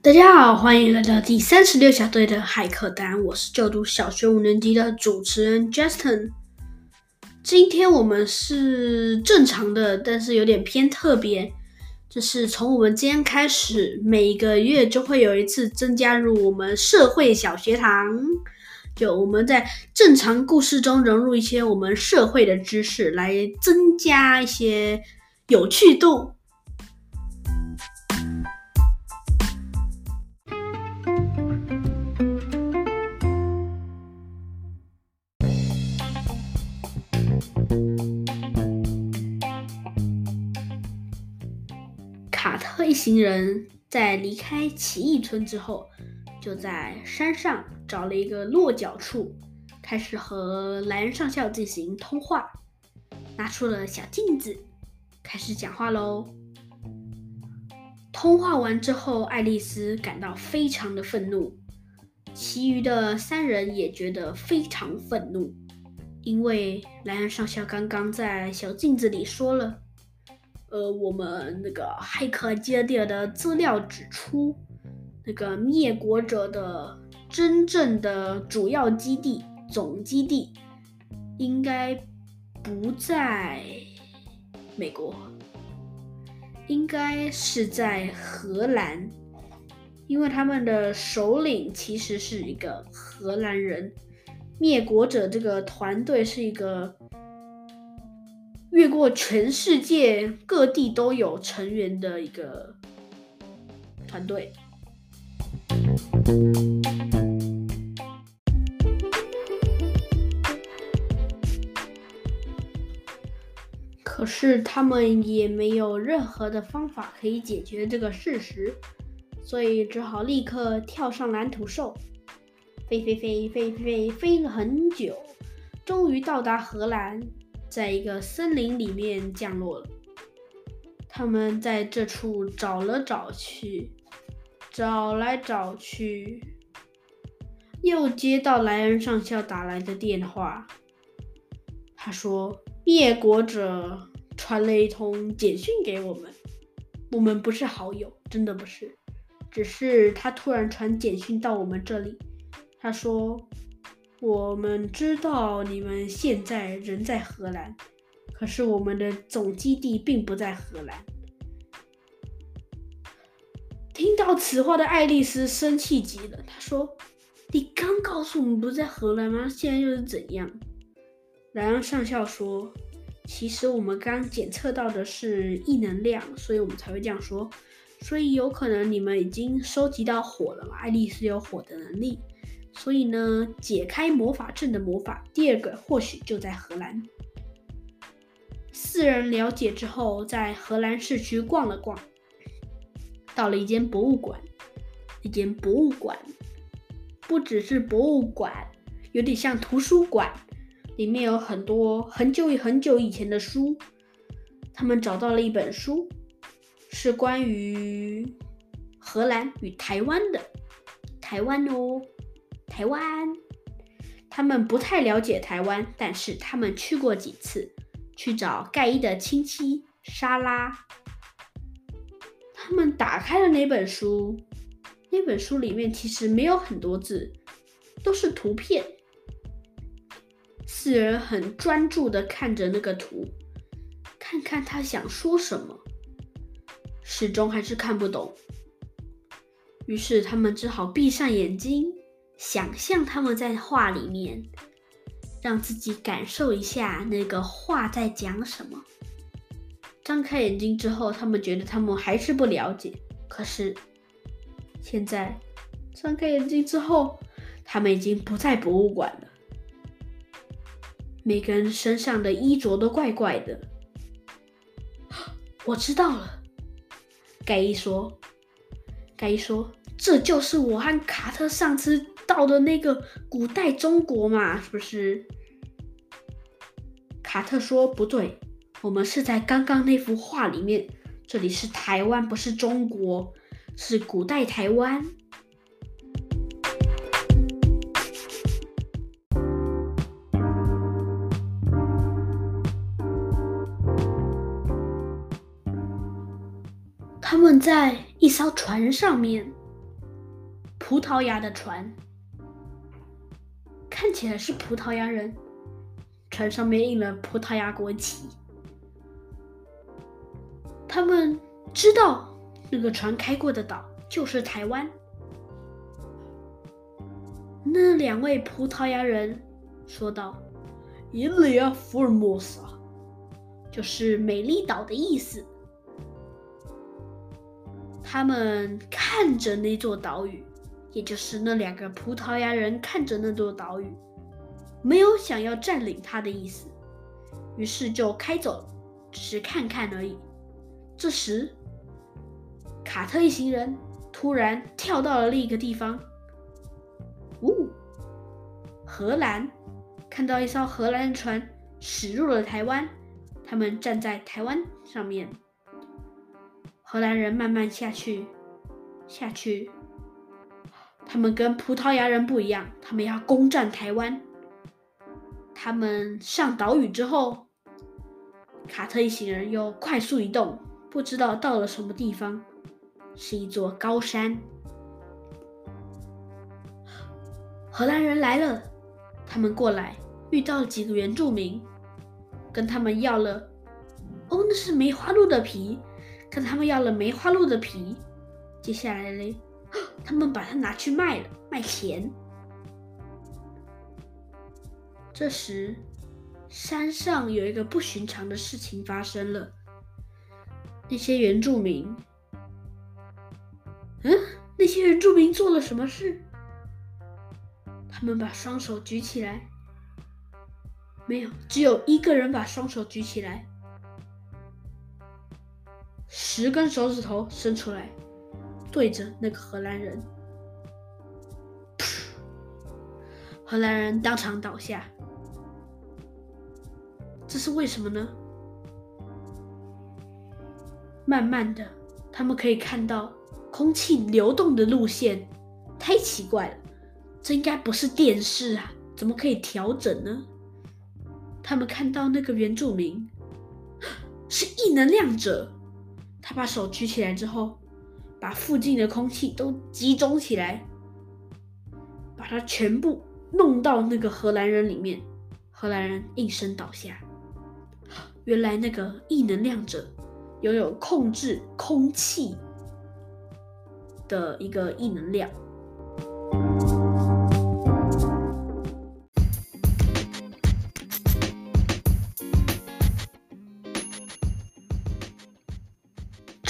大家好，欢迎来到第三十六小队的骇客单。我是就读小学五年级的主持人 Justin。今天我们是正常的，但是有点偏特别，就是从我们今天开始，每个月就会有一次增加入我们社会小学堂。就我们在正常故事中融入一些我们社会的知识，来增加一些有趣度。行人在离开奇异村之后，就在山上找了一个落脚处，开始和莱恩上校进行通话。拿出了小镜子，开始讲话喽。通话完之后，爱丽丝感到非常的愤怒，其余的三人也觉得非常愤怒，因为莱恩上校刚刚在小镜子里说了。呃，我们那个骇客基地的资料指出，那个灭国者的真正的主要基地、总基地应该不在美国，应该是在荷兰，因为他们的首领其实是一个荷兰人。灭国者这个团队是一个。越过全世界各地都有成员的一个团队，可是他们也没有任何的方法可以解决这个事实，所以只好立刻跳上蓝图兽，飞飞飞飞飞飞了很久，终于到达荷兰。在一个森林里面降落了。他们在这处找了找去，找来找去，又接到莱恩上校打来的电话。他说：“灭国者传了一通简讯给我们，我们不是好友，真的不是，只是他突然传简讯到我们这里。他说。”我们知道你们现在人在荷兰，可是我们的总基地并不在荷兰。听到此话的爱丽丝生气极了，她说：“你刚告诉我们不在荷兰吗？现在又是怎样？”莱昂上校说：“其实我们刚检测到的是异能量，所以我们才会这样说。所以有可能你们已经收集到火了嘛？爱丽丝有火的能力。”所以呢，解开魔法阵的魔法，第二个或许就在荷兰。四人了解之后，在荷兰市区逛了逛，到了一间博物馆。一间博物馆不只是博物馆，有点像图书馆，里面有很多很久很久以前的书。他们找到了一本书，是关于荷兰与台湾的。台湾哦。台湾，他们不太了解台湾，但是他们去过几次，去找盖伊的亲戚莎拉。他们打开了那本书，那本书里面其实没有很多字，都是图片。四人很专注的看着那个图，看看他想说什么，始终还是看不懂。于是他们只好闭上眼睛。想象他们在画里面，让自己感受一下那个画在讲什么。张开眼睛之后，他们觉得他们还是不了解。可是现在张开眼睛之后，他们已经不在博物馆了。每个人身上的衣着都怪怪的。我知道了，盖伊说。盖伊说：“这就是我和卡特上次。”到的那个古代中国嘛，是不是？卡特说不对，我们是在刚刚那幅画里面，这里是台湾，不是中国，是古代台湾。他们在一艘船上面。葡萄牙的船，看起来是葡萄牙人，船上面印了葡萄牙国旗。他们知道那个船开过的岛就是台湾。那两位葡萄牙人说道：“Ilha Formosa，就是美丽岛的意思。”他们看着那座岛屿，也就是那两个葡萄牙人看着那座岛屿，没有想要占领它的意思，于是就开走了，只是看看而已。这时，卡特一行人突然跳到了另一个地方。呜，荷兰看到一艘荷兰船驶入了台湾，他们站在台湾上面。荷兰人慢慢下去，下去。他们跟葡萄牙人不一样，他们要攻占台湾。他们上岛屿之后，卡特一行人又快速移动。不知道到了什么地方，是一座高山。荷兰人来了，他们过来遇到了几个原住民，跟他们要了，哦，那是梅花鹿的皮，跟他们要了梅花鹿的皮。接下来嘞，他们把它拿去卖了，卖钱。这时，山上有一个不寻常的事情发生了。那些原住民，嗯，那些原住民做了什么事？他们把双手举起来，没有，只有一个人把双手举起来，十根手指头伸出来，对着那个荷兰人，荷兰人当场倒下。这是为什么呢？慢慢的，他们可以看到空气流动的路线，太奇怪了，这应该不是电视啊，怎么可以调整呢？他们看到那个原住民 是异能量者，他把手举起来之后，把附近的空气都集中起来，把它全部弄到那个荷兰人里面，荷兰人应声倒下。原来那个异能量者。拥有控制空气的一个异能量。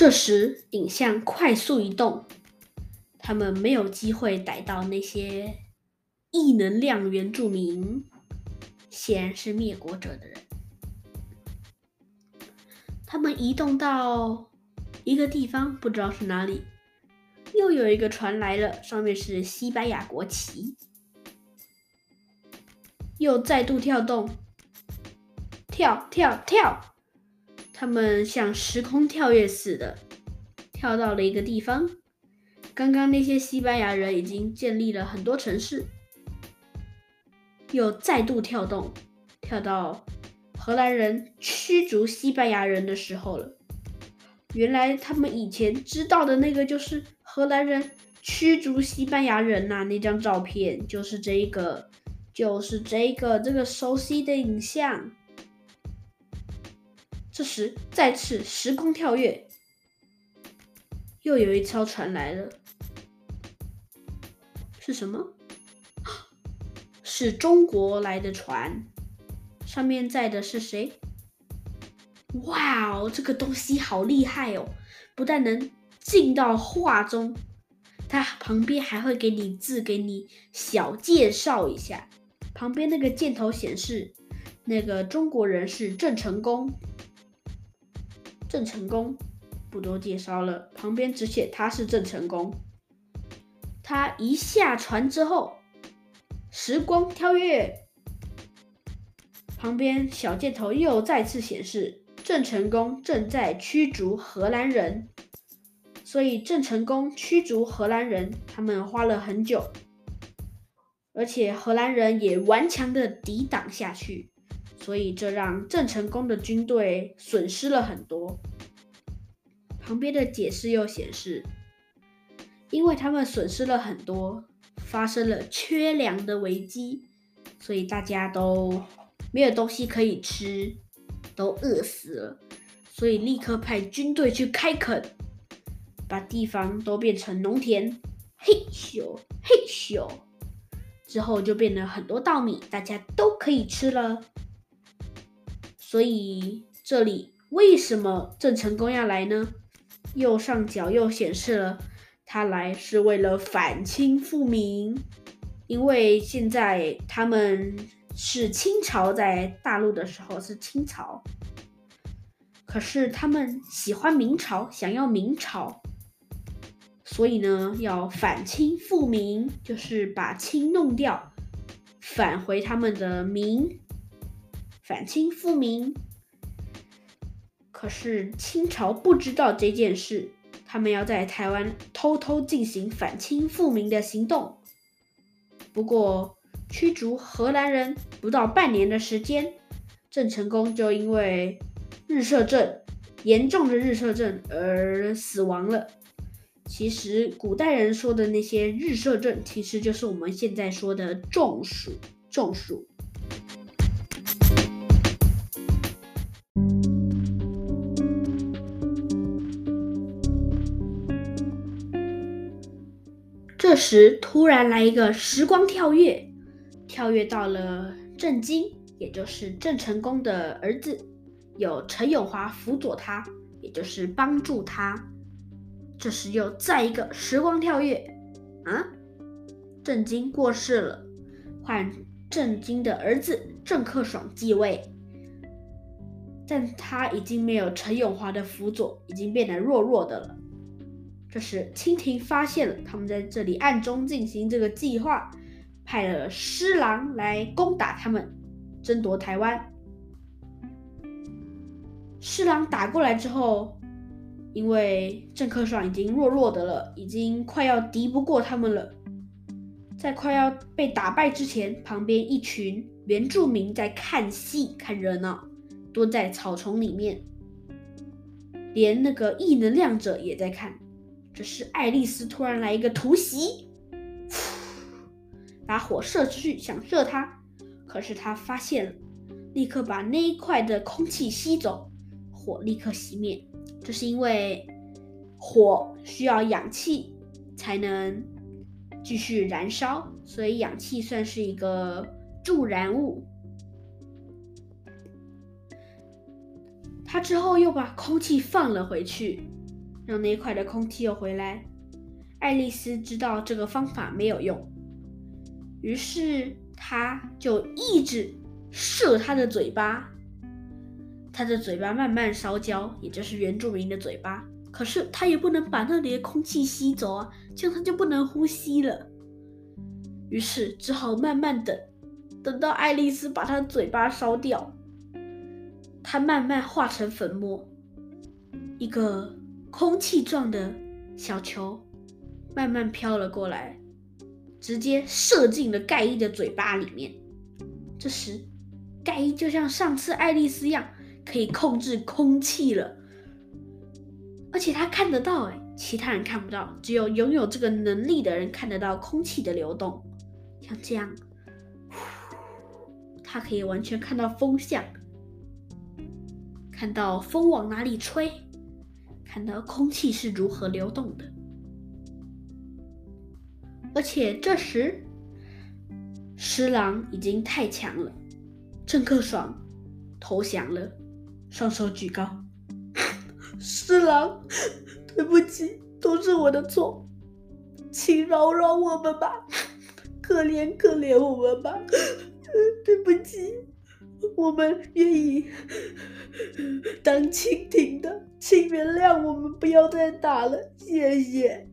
这时，影像快速移动，他们没有机会逮到那些异能量原住民，显然是灭国者的人。他们移动到一个地方，不知道是哪里，又有一个船来了，上面是西班牙国旗，又再度跳动，跳跳跳，他们像时空跳跃似的，跳到了一个地方。刚刚那些西班牙人已经建立了很多城市，又再度跳动，跳到。荷兰人驱逐西班牙人的时候了。原来他们以前知道的那个就是荷兰人驱逐西班牙人呐，那张照片就是这个，就是这个这个熟悉的影像。这时再次时空跳跃，又有一艘船来了，是什么？是中国来的船。上面载的是谁？哇哦，这个东西好厉害哦！不但能进到画中，它旁边还会给你字，给你小介绍一下。旁边那个箭头显示，那个中国人是郑成功。郑成功不多介绍了，旁边只写他是郑成功。他一下船之后，时光跳跃。旁边小箭头又再次显示，郑成功正在驱逐荷兰人，所以郑成功驱逐荷兰人，他们花了很久，而且荷兰人也顽强的抵挡下去，所以这让郑成功的军队损失了很多。旁边的解释又显示，因为他们损失了很多，发生了缺粮的危机，所以大家都没有东西可以吃，都饿死了，所以立刻派军队去开垦，把地方都变成农田，嘿咻嘿咻，之后就变了很多稻米，大家都可以吃了。所以这里为什么郑成功要来呢？右上角又显示了。他来是为了反清复明，因为现在他们是清朝在大陆的时候是清朝，可是他们喜欢明朝，想要明朝，所以呢要反清复明，就是把清弄掉，返回他们的明，反清复明。可是清朝不知道这件事。他们要在台湾偷偷进行反清复明的行动，不过驱逐荷兰人不到半年的时间，郑成功就因为日射症严重的日射症而死亡了。其实古代人说的那些日射症，其实就是我们现在说的中暑。中暑。这时，突然来一个时光跳跃，跳跃到了郑经，也就是郑成功的儿子，有陈永华辅佐他，也就是帮助他。这时又再一个时光跳跃，啊，郑经过世了，换郑经的儿子郑克爽继位，但他已经没有陈永华的辅佐，已经变得弱弱的了。这时，清廷发现了他们在这里暗中进行这个计划，派了施琅来攻打他们，争夺台湾。施琅打过来之后，因为郑克爽已经弱弱的了，已经快要敌不过他们了，在快要被打败之前，旁边一群原住民在看戏、看热闹，蹲在草丛里面，连那个异能量者也在看。这时，爱丽丝突然来一个突袭，把火射出去，想射他，可是他发现了，立刻把那一块的空气吸走，火立刻熄灭。这是因为火需要氧气才能继续燃烧，所以氧气算是一个助燃物。他之后又把空气放了回去。让那块的空气又回来。爱丽丝知道这个方法没有用，于是她就一直射她的嘴巴。她的嘴巴慢慢烧焦，也就是原住民的嘴巴。可是她也不能把那里的空气吸走啊，这样她就不能呼吸了。于是只好慢慢等，等到爱丽丝把他嘴巴烧掉，他慢慢化成粉末，一个。空气状的小球慢慢飘了过来，直接射进了盖伊的嘴巴里面。这时，盖伊就像上次爱丽丝一样，可以控制空气了，而且他看得到，哎，其他人看不到，只有拥有这个能力的人看得到空气的流动。像这样，他可以完全看到风向，看到风往哪里吹。看到空气是如何流动的，而且这时施琅已经太强了，郑克爽投降了，双手举高，施琅，对不起，都是我的错，请饶饶我们吧，可怜可怜我们吧，对不起，我们愿意当蜻蜓的。请原谅我们，不要再打了，谢谢。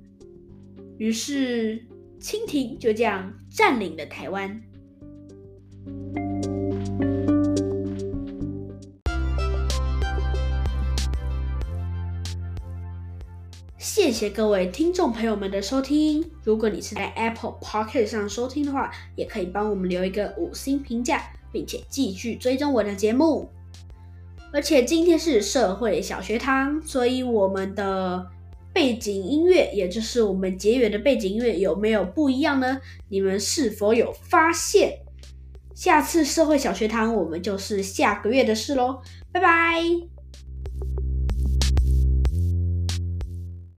于是，蜻蜓就这样占领了台湾。谢谢各位听众朋友们的收听。如果你是在 Apple Pocket 上收听的话，也可以帮我们留一个五星评价，并且继续追踪我的节目。而且今天是社会小学堂，所以我们的背景音乐，也就是我们结缘的背景音乐有没有不一样呢？你们是否有发现？下次社会小学堂我们就是下个月的事喽，拜拜。